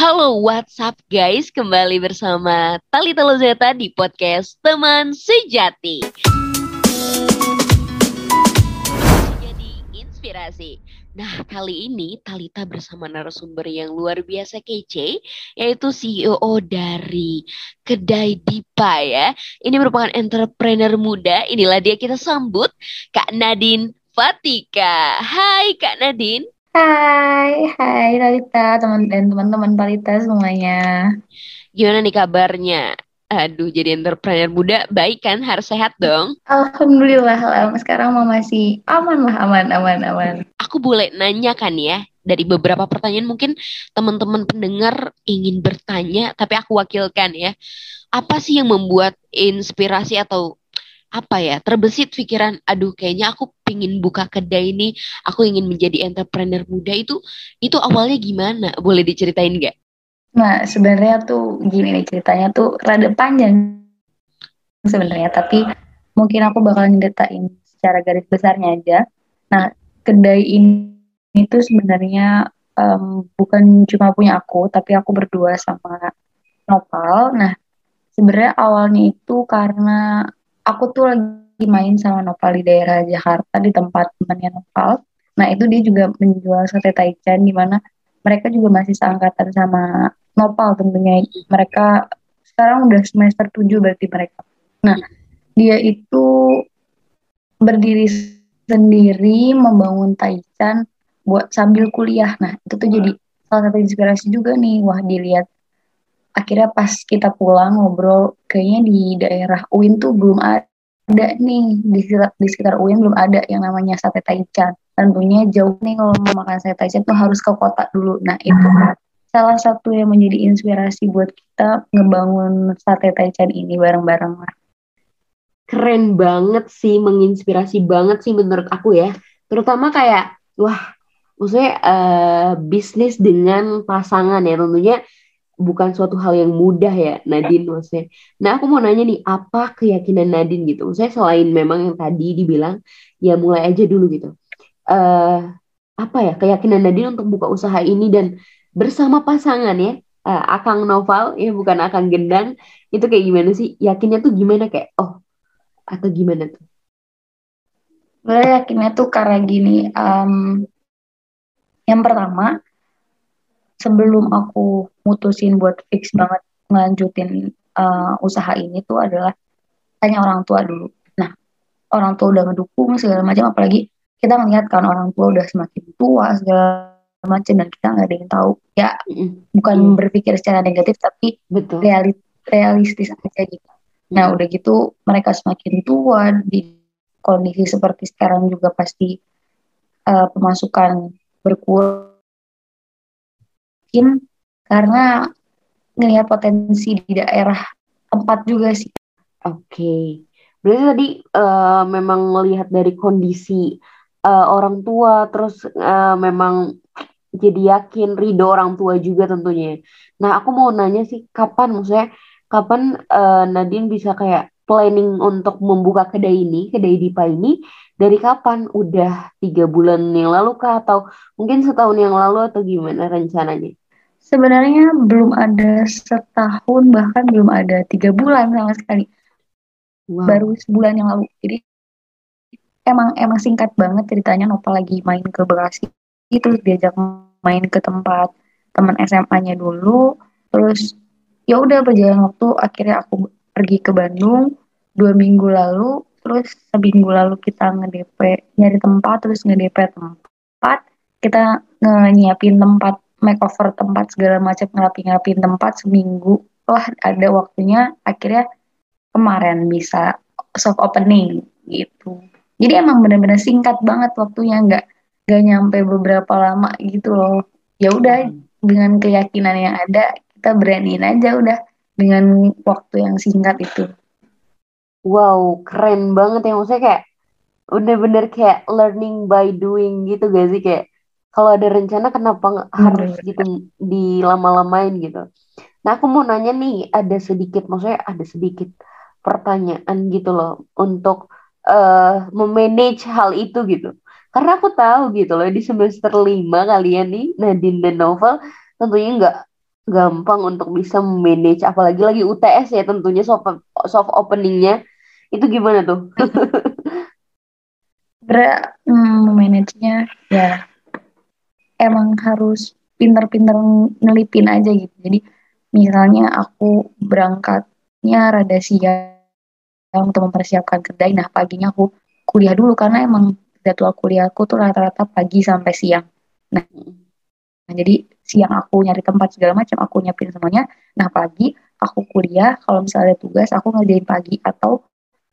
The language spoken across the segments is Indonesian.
Halo, what's up guys? Kembali bersama Talita Lozeta di podcast Teman Sejati. Jadi inspirasi. Nah, kali ini Talita bersama narasumber yang luar biasa kece, yaitu CEO dari Kedai Dipa ya. Ini merupakan entrepreneur muda. Inilah dia kita sambut, Kak Nadine Fatika. Hai Kak Nadine. Hai, hai Talita, teman dan teman-teman Talita semuanya. Gimana nih kabarnya? Aduh, jadi entrepreneur muda baik kan? Harus sehat dong. Alhamdulillah, Lam. sekarang masih aman lah, aman, aman, aman. Aku boleh nanya kan ya? Dari beberapa pertanyaan mungkin teman-teman pendengar ingin bertanya, tapi aku wakilkan ya. Apa sih yang membuat inspirasi atau apa ya terbesit pikiran aduh kayaknya aku pingin buka kedai ini aku ingin menjadi entrepreneur muda itu itu awalnya gimana boleh diceritain nggak Nah, sebenarnya tuh gini ceritanya tuh rada panjang sebenarnya, tapi mungkin aku bakal nyeritain secara garis besarnya aja. Nah, kedai ini itu sebenarnya um, bukan cuma punya aku, tapi aku berdua sama Nopal. Nah, sebenarnya awalnya itu karena aku tuh lagi main sama Nopal di daerah Jakarta di tempat temannya Nopal. Nah itu dia juga menjual sate taichan di mana mereka juga masih seangkatan sama Nopal tentunya. Mereka sekarang udah semester 7 berarti mereka. Nah dia itu berdiri sendiri membangun taichan buat sambil kuliah. Nah itu tuh jadi salah satu inspirasi juga nih. Wah dilihat akhirnya pas kita pulang ngobrol kayaknya di daerah UIN tuh belum ada nih. Di sekitar, di sekitar UIN belum ada yang namanya sate taichan. Tentunya jauh nih kalau mau makan sate taichan tuh harus ke kota dulu. Nah itu salah satu yang menjadi inspirasi buat kita ngebangun sate taichan ini bareng-bareng. Lah keren banget sih menginspirasi banget sih menurut aku ya. Terutama kayak wah maksudnya uh, bisnis dengan pasangan ya. Tentunya bukan suatu hal yang mudah ya Nadine maksudnya. Nah aku mau nanya nih apa keyakinan Nadine gitu. Maksudnya selain memang yang tadi dibilang ya mulai aja dulu gitu. Uh, apa ya keyakinan Nadine untuk buka usaha ini dan bersama pasangan ya uh, Akang Noval ya bukan Akang Gendang itu kayak gimana sih? Yakinnya tuh gimana kayak oh atau gimana tuh? Gue yakinnya tuh karena gini. Um, yang pertama sebelum aku mutusin buat fix banget ngelanjutin uh, usaha ini tuh adalah tanya orang tua dulu. Nah, orang tua udah ngedukung segala macam, apalagi kita ngeliat kan orang tua udah semakin tua segala macam dan kita nggak ada yang tahu. Ya, mm. bukan mm. berpikir secara negatif, tapi Betul. Realit, realistis aja gitu. Nah, udah gitu mereka semakin tua di kondisi seperti sekarang juga pasti uh, pemasukan berkurang mungkin karena ngelihat potensi di daerah tempat juga sih. Oke, okay. berarti tadi uh, memang melihat dari kondisi uh, orang tua, terus uh, memang jadi yakin ridho orang tua juga tentunya. Nah, aku mau nanya sih, kapan maksudnya, kapan uh, Nadine bisa kayak planning untuk membuka kedai ini, kedai Dipa ini, dari kapan? Udah tiga bulan yang lalu kah? Atau mungkin setahun yang lalu atau gimana rencananya? Sebenarnya belum ada setahun bahkan belum ada tiga bulan sama sekali. Wow. Baru sebulan yang lalu. Jadi emang emang singkat banget ceritanya Nopal lagi main ke Bekasi itu diajak main ke tempat teman SMA-nya dulu terus ya udah berjalan waktu akhirnya aku pergi ke Bandung dua minggu lalu terus seminggu lalu kita nge-DP nyari tempat terus nge-DP tempat kita nyiapin tempat makeover tempat segala macam ngerapi-ngerapin tempat seminggu lah ada waktunya. Akhirnya kemarin bisa soft opening gitu. Jadi emang bener-bener singkat banget waktunya nggak nggak nyampe beberapa lama gitu loh. Ya udah hmm. dengan keyakinan yang ada kita beraniin aja udah dengan waktu yang singkat itu. Wow keren banget ya. Maksudnya kayak udah bener kayak learning by doing gitu gak sih? Kayak kalau ada rencana kenapa hmm. harus gitu dilama-lamain gitu. Nah aku mau nanya nih ada sedikit maksudnya ada sedikit pertanyaan gitu loh untuk uh, memanage hal itu gitu. Karena aku tahu gitu loh di semester lima kalian nih Nadine dan Novel tentunya nggak gampang untuk bisa manage apalagi lagi UTS ya tentunya soft soft openingnya itu gimana tuh? Sebenernya hmm, manage-nya ya emang harus pinter-pinter ngelipin aja gitu. Jadi misalnya aku berangkatnya rada siang untuk mempersiapkan kedai, nah paginya aku kuliah dulu karena emang jadwal kuliahku tuh rata-rata pagi sampai siang. Nah, nah jadi siang aku nyari tempat segala macam, aku nyiapin semuanya. Nah pagi aku kuliah, kalau misalnya ada tugas aku ngerjain pagi atau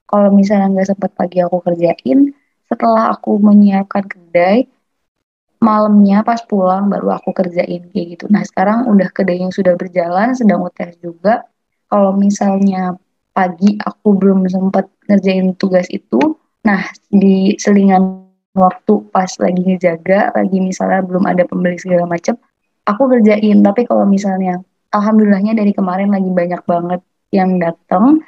kalau misalnya nggak sempat pagi aku kerjain, setelah aku menyiapkan kedai, malamnya pas pulang baru aku kerjain kayak gitu. Nah sekarang udah kedai yang sudah berjalan, sedang UTS juga. Kalau misalnya pagi aku belum sempat ngerjain tugas itu, nah di selingan waktu pas lagi ngejaga, lagi misalnya belum ada pembeli segala macam, aku kerjain. Tapi kalau misalnya, alhamdulillahnya dari kemarin lagi banyak banget yang datang,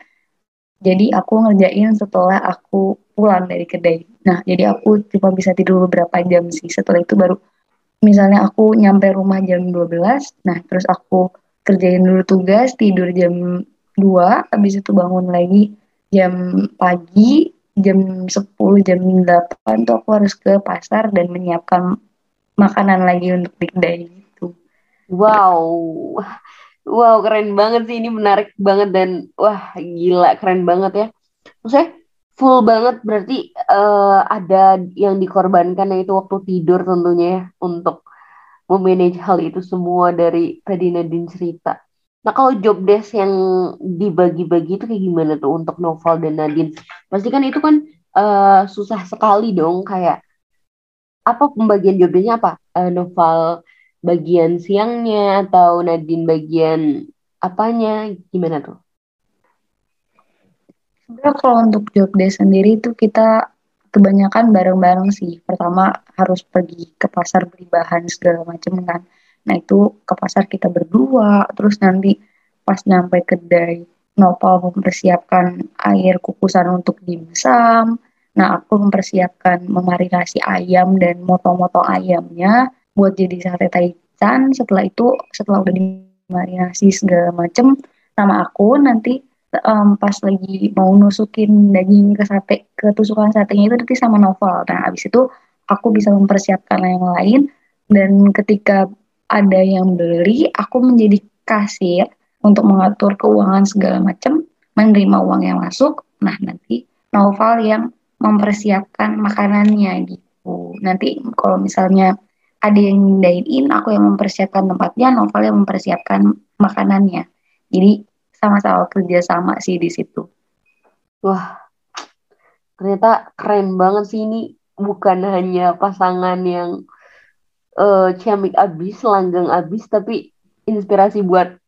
jadi aku ngerjain setelah aku pulang dari kedai. Nah, jadi aku cuma bisa tidur beberapa jam sih. Setelah itu baru misalnya aku nyampe rumah jam 12, nah terus aku kerjain dulu tugas, tidur jam 2, habis itu bangun lagi jam pagi, jam 10, jam 8 tuh aku harus ke pasar dan menyiapkan makanan lagi untuk di kedai gitu. Wow. Wow, keren banget sih. Ini menarik banget dan wah gila keren banget ya. Maksudnya full banget berarti uh, ada yang dikorbankan yaitu waktu tidur tentunya ya untuk memanage hal itu semua dari tadi Nadine cerita. Nah kalau job desk yang dibagi-bagi itu kayak gimana tuh untuk Novel dan Nadine? Pasti kan itu kan uh, susah sekali dong kayak apa pembagian job desknya apa? Uh, Novel bagian siangnya atau Nadine bagian apanya gimana tuh? Sebenarnya kalau untuk job day sendiri itu kita kebanyakan bareng-bareng sih. Pertama harus pergi ke pasar beli bahan segala macam kan. Nah itu ke pasar kita berdua, terus nanti pas nyampe kedai Nopal mempersiapkan air kukusan untuk dimsum. Nah aku mempersiapkan memarinasi ayam dan moto-moto ayamnya buat jadi sate taichan setelah itu setelah udah dimarinasi segala macem sama aku nanti um, pas lagi mau nusukin daging ke sate ke tusukan satenya itu nanti sama novel. Nah abis itu aku bisa mempersiapkan yang lain. Dan ketika ada yang beli aku menjadi kasir untuk mengatur keuangan segala macam menerima uang yang masuk. Nah nanti novel yang mempersiapkan makanannya gitu. Nanti kalau misalnya ada yang dine in, aku yang mempersiapkan tempatnya, Novel yang mempersiapkan makanannya. Jadi sama-sama kerja sama sih di situ. Wah, ternyata keren banget sih ini bukan hanya pasangan yang uh, ciamik abis, langgang abis, tapi inspirasi buat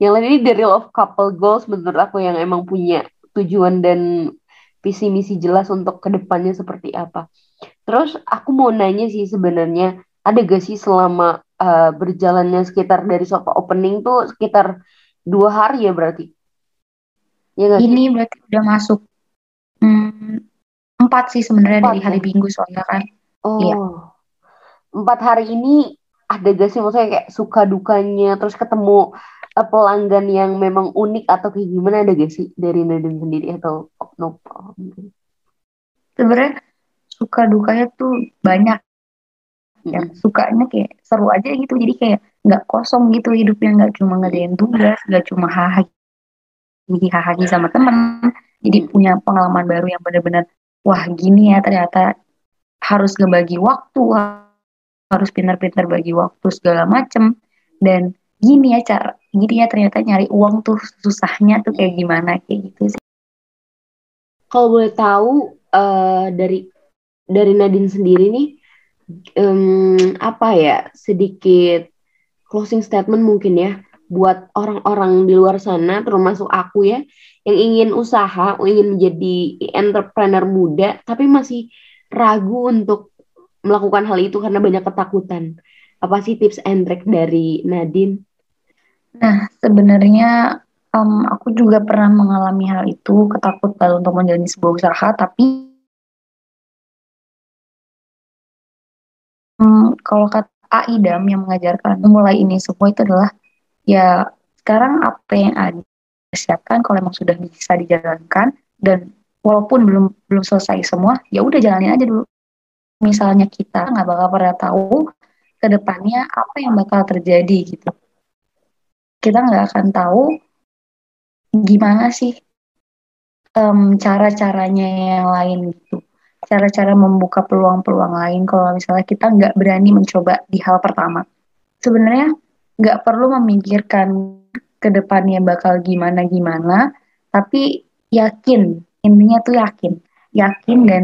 yang lain ini real of couple goals menurut aku yang emang punya tujuan dan visi misi jelas untuk ke depannya seperti apa. Terus aku mau nanya sih sebenarnya ada gak sih selama uh, berjalannya sekitar dari sofa opening tuh sekitar dua hari ya berarti? Ya gak Ini sih? berarti udah masuk hmm, empat sih sebenarnya dari hari ya? Minggu soalnya kan. Oh, iya. empat hari ini ada gak sih maksudnya kayak suka dukanya terus ketemu uh, pelanggan yang memang unik atau kayak gimana ada gak sih dari Nadine sendiri atau no Sebenarnya suka dukanya tuh banyak ya sukanya kayak seru aja gitu. Jadi kayak nggak kosong gitu hidupnya. Nggak cuma ngerjain tugas nggak cuma hahaha hahaha sama temen. Jadi punya pengalaman baru yang benar-benar wah gini ya ternyata harus ngebagi waktu harus pintar-pintar bagi waktu segala macem. Dan gini ya cara gini ya ternyata nyari uang tuh susahnya tuh kayak gimana kayak gitu sih. Kalau boleh tahu uh, dari dari Nadine sendiri nih um, apa ya sedikit closing statement mungkin ya buat orang-orang di luar sana termasuk aku ya yang ingin usaha ingin menjadi entrepreneur muda tapi masih ragu untuk melakukan hal itu karena banyak ketakutan apa sih tips and trick dari Nadine? Nah sebenarnya um, aku juga pernah mengalami hal itu ketakutan untuk menjalani sebuah usaha tapi kalau kata Aidam yang mengajarkan memulai ini semua itu adalah ya sekarang apa yang ada siapkan kalau memang sudah bisa dijalankan dan walaupun belum belum selesai semua ya udah jalanin aja dulu. Misalnya kita nggak bakal pernah tahu ke depannya apa yang bakal terjadi gitu. Kita nggak akan tahu gimana sih um, cara-caranya yang lain gitu cara-cara membuka peluang-peluang lain kalau misalnya kita nggak berani mencoba di hal pertama. Sebenarnya nggak perlu memikirkan ke depannya bakal gimana-gimana, tapi yakin, intinya tuh yakin. Yakin dan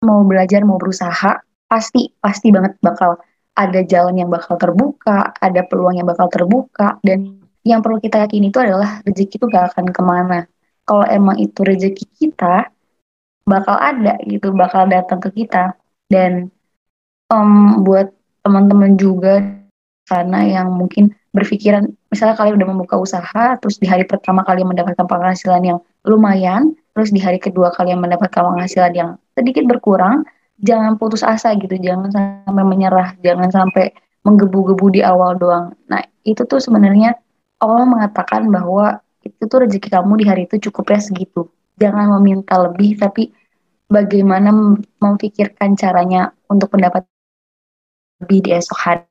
mau belajar, mau berusaha, pasti, pasti banget bakal ada jalan yang bakal terbuka, ada peluang yang bakal terbuka, dan yang perlu kita yakini itu adalah rezeki itu gak akan ke mana. Kalau emang itu rezeki kita, bakal ada gitu bakal datang ke kita. Dan um, buat teman-teman juga karena yang mungkin berpikiran misalnya kalian udah membuka usaha terus di hari pertama kalian mendapatkan penghasilan yang lumayan terus di hari kedua kalian mendapatkan penghasilan yang sedikit berkurang jangan putus asa gitu jangan sampai menyerah jangan sampai menggebu-gebu di awal doang. Nah itu tuh sebenarnya Allah mengatakan bahwa itu tuh rezeki kamu di hari itu cukup ya segitu. Jangan meminta lebih tapi bagaimana memikirkan caranya untuk mendapat lebih di esok hari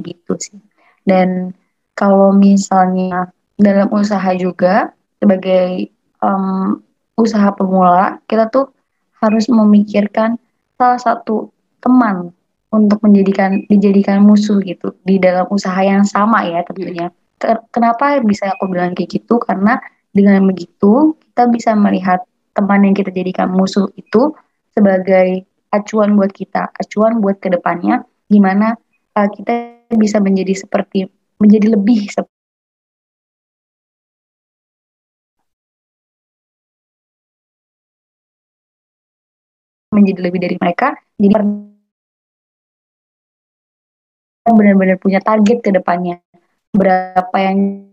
gitu sih dan kalau misalnya dalam usaha juga sebagai um, usaha pemula kita tuh harus memikirkan salah satu teman untuk menjadikan dijadikan musuh gitu di dalam usaha yang sama ya tentunya. Kenapa bisa aku bilang kayak gitu? Karena dengan begitu kita bisa melihat teman yang kita jadikan musuh itu sebagai acuan buat kita, acuan buat ke depannya, gimana uh, kita bisa menjadi seperti menjadi lebih seperti menjadi lebih dari mereka, jadi benar-benar punya target ke depannya, berapa yang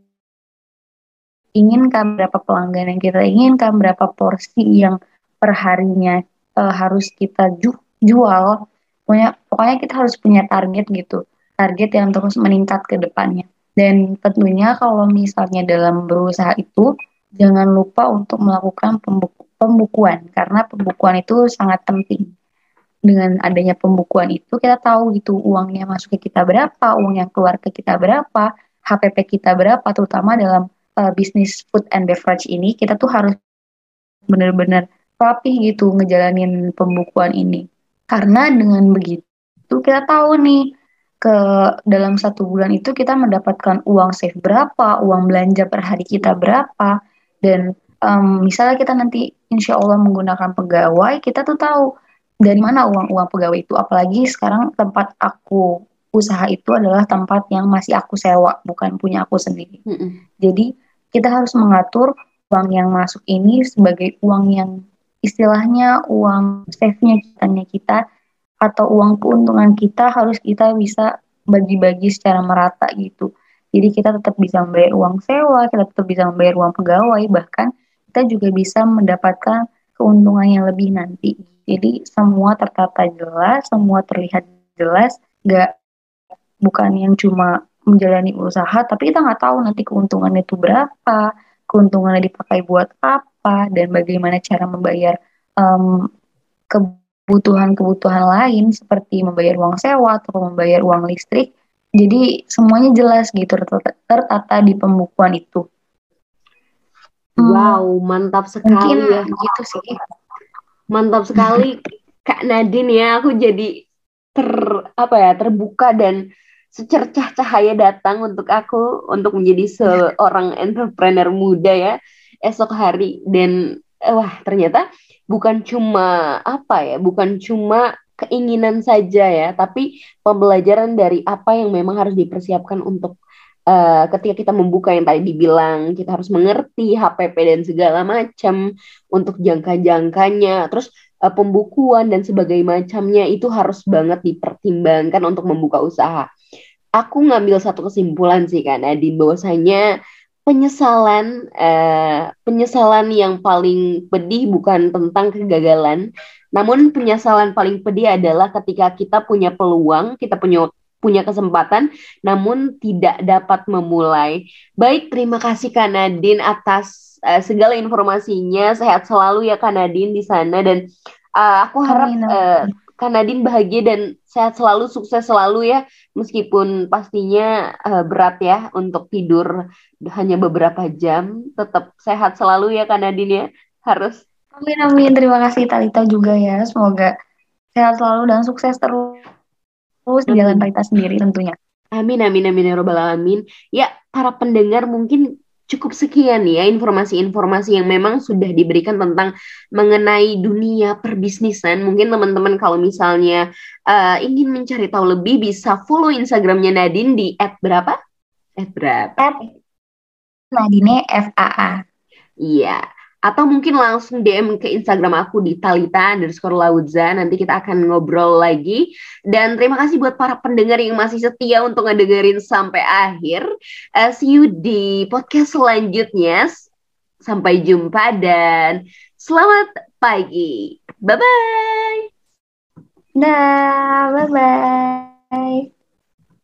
inginkan, berapa pelanggan yang kita inginkan, berapa porsi yang perharinya uh, harus kita ju jual. Pokoknya, pokoknya kita harus punya target gitu, target yang terus meningkat ke depannya. Dan tentunya kalau misalnya dalam berusaha itu, jangan lupa untuk melakukan pembuku pembukuan, karena pembukuan itu sangat penting. Dengan adanya pembukuan itu, kita tahu gitu uangnya masuk ke kita berapa, uang yang keluar ke kita berapa, HPP kita berapa, terutama dalam uh, bisnis food and beverage ini kita tuh harus benar-benar rapi gitu ngejalanin pembukuan ini karena dengan begitu kita tahu nih ke dalam satu bulan itu kita mendapatkan uang save berapa, uang belanja per hari kita berapa, dan um, misalnya kita nanti insya Allah menggunakan pegawai, kita tuh tahu dari mana uang-uang pegawai itu. Apalagi sekarang tempat aku usaha itu adalah tempat yang masih aku sewa, bukan punya aku sendiri. Mm -hmm. Jadi kita harus mengatur uang yang masuk ini sebagai uang yang istilahnya uang save-nya kitanya kita atau uang keuntungan kita harus kita bisa bagi-bagi secara merata gitu. Jadi kita tetap bisa membayar uang sewa, kita tetap bisa membayar uang pegawai, bahkan kita juga bisa mendapatkan keuntungan yang lebih nanti. Jadi semua tertata jelas, semua terlihat jelas, gak bukan yang cuma menjalani usaha tapi kita nggak tahu nanti keuntungannya itu berapa keuntungannya dipakai buat apa dan bagaimana cara membayar um, kebutuhan-kebutuhan lain seperti membayar uang sewa atau membayar uang listrik. Jadi semuanya jelas gitu tertata, tertata di pembukuan itu. Hmm. wow mantap sekali mungkin ya. gitu sih. Mantap sekali kak Nadine ya. Aku jadi ter apa ya terbuka dan secercah cahaya datang untuk aku untuk menjadi seorang entrepreneur muda ya esok hari. Dan eh, wah ternyata bukan cuma apa ya bukan cuma keinginan saja ya tapi pembelajaran dari apa yang memang harus dipersiapkan untuk uh, ketika kita membuka yang tadi dibilang kita harus mengerti HPP dan segala macam untuk jangka-jangkanya. Terus uh, pembukuan dan sebagainya macamnya itu harus banget dipertimbangkan untuk membuka usaha. Aku ngambil satu kesimpulan sih kan Adin bahwasanya penyesalan uh, penyesalan yang paling pedih bukan tentang kegagalan namun penyesalan paling pedih adalah ketika kita punya peluang kita punya punya kesempatan namun tidak dapat memulai. Baik, terima kasih Kak Nadine atas uh, segala informasinya. Sehat selalu ya Kak Nadine di sana dan uh, aku harap uh, Kak Nadine bahagia dan sehat selalu, sukses selalu ya. Meskipun pastinya uh, berat ya untuk tidur hanya beberapa jam, tetap sehat selalu ya Kak Nadine ya. Harus. Amin amin. Terima kasih Talita juga ya. Semoga sehat selalu dan sukses terus terus di jalan Talita sendiri tentunya. Amin amin amin ya robbal alamin. Ya para pendengar mungkin cukup sekian ya informasi-informasi yang memang sudah diberikan tentang mengenai dunia perbisnisan. Mungkin teman-teman kalau misalnya uh, ingin mencari tahu lebih bisa follow Instagramnya Nadine di at berapa? At berapa? At Nadine FAA. Iya atau mungkin langsung DM ke Instagram aku di Talita underscore Laudza. Nanti kita akan ngobrol lagi. Dan terima kasih buat para pendengar yang masih setia untuk ngedengerin sampai akhir. Uh, see you di podcast selanjutnya. Sampai jumpa dan selamat pagi. Bye-bye. Nah, bye-bye.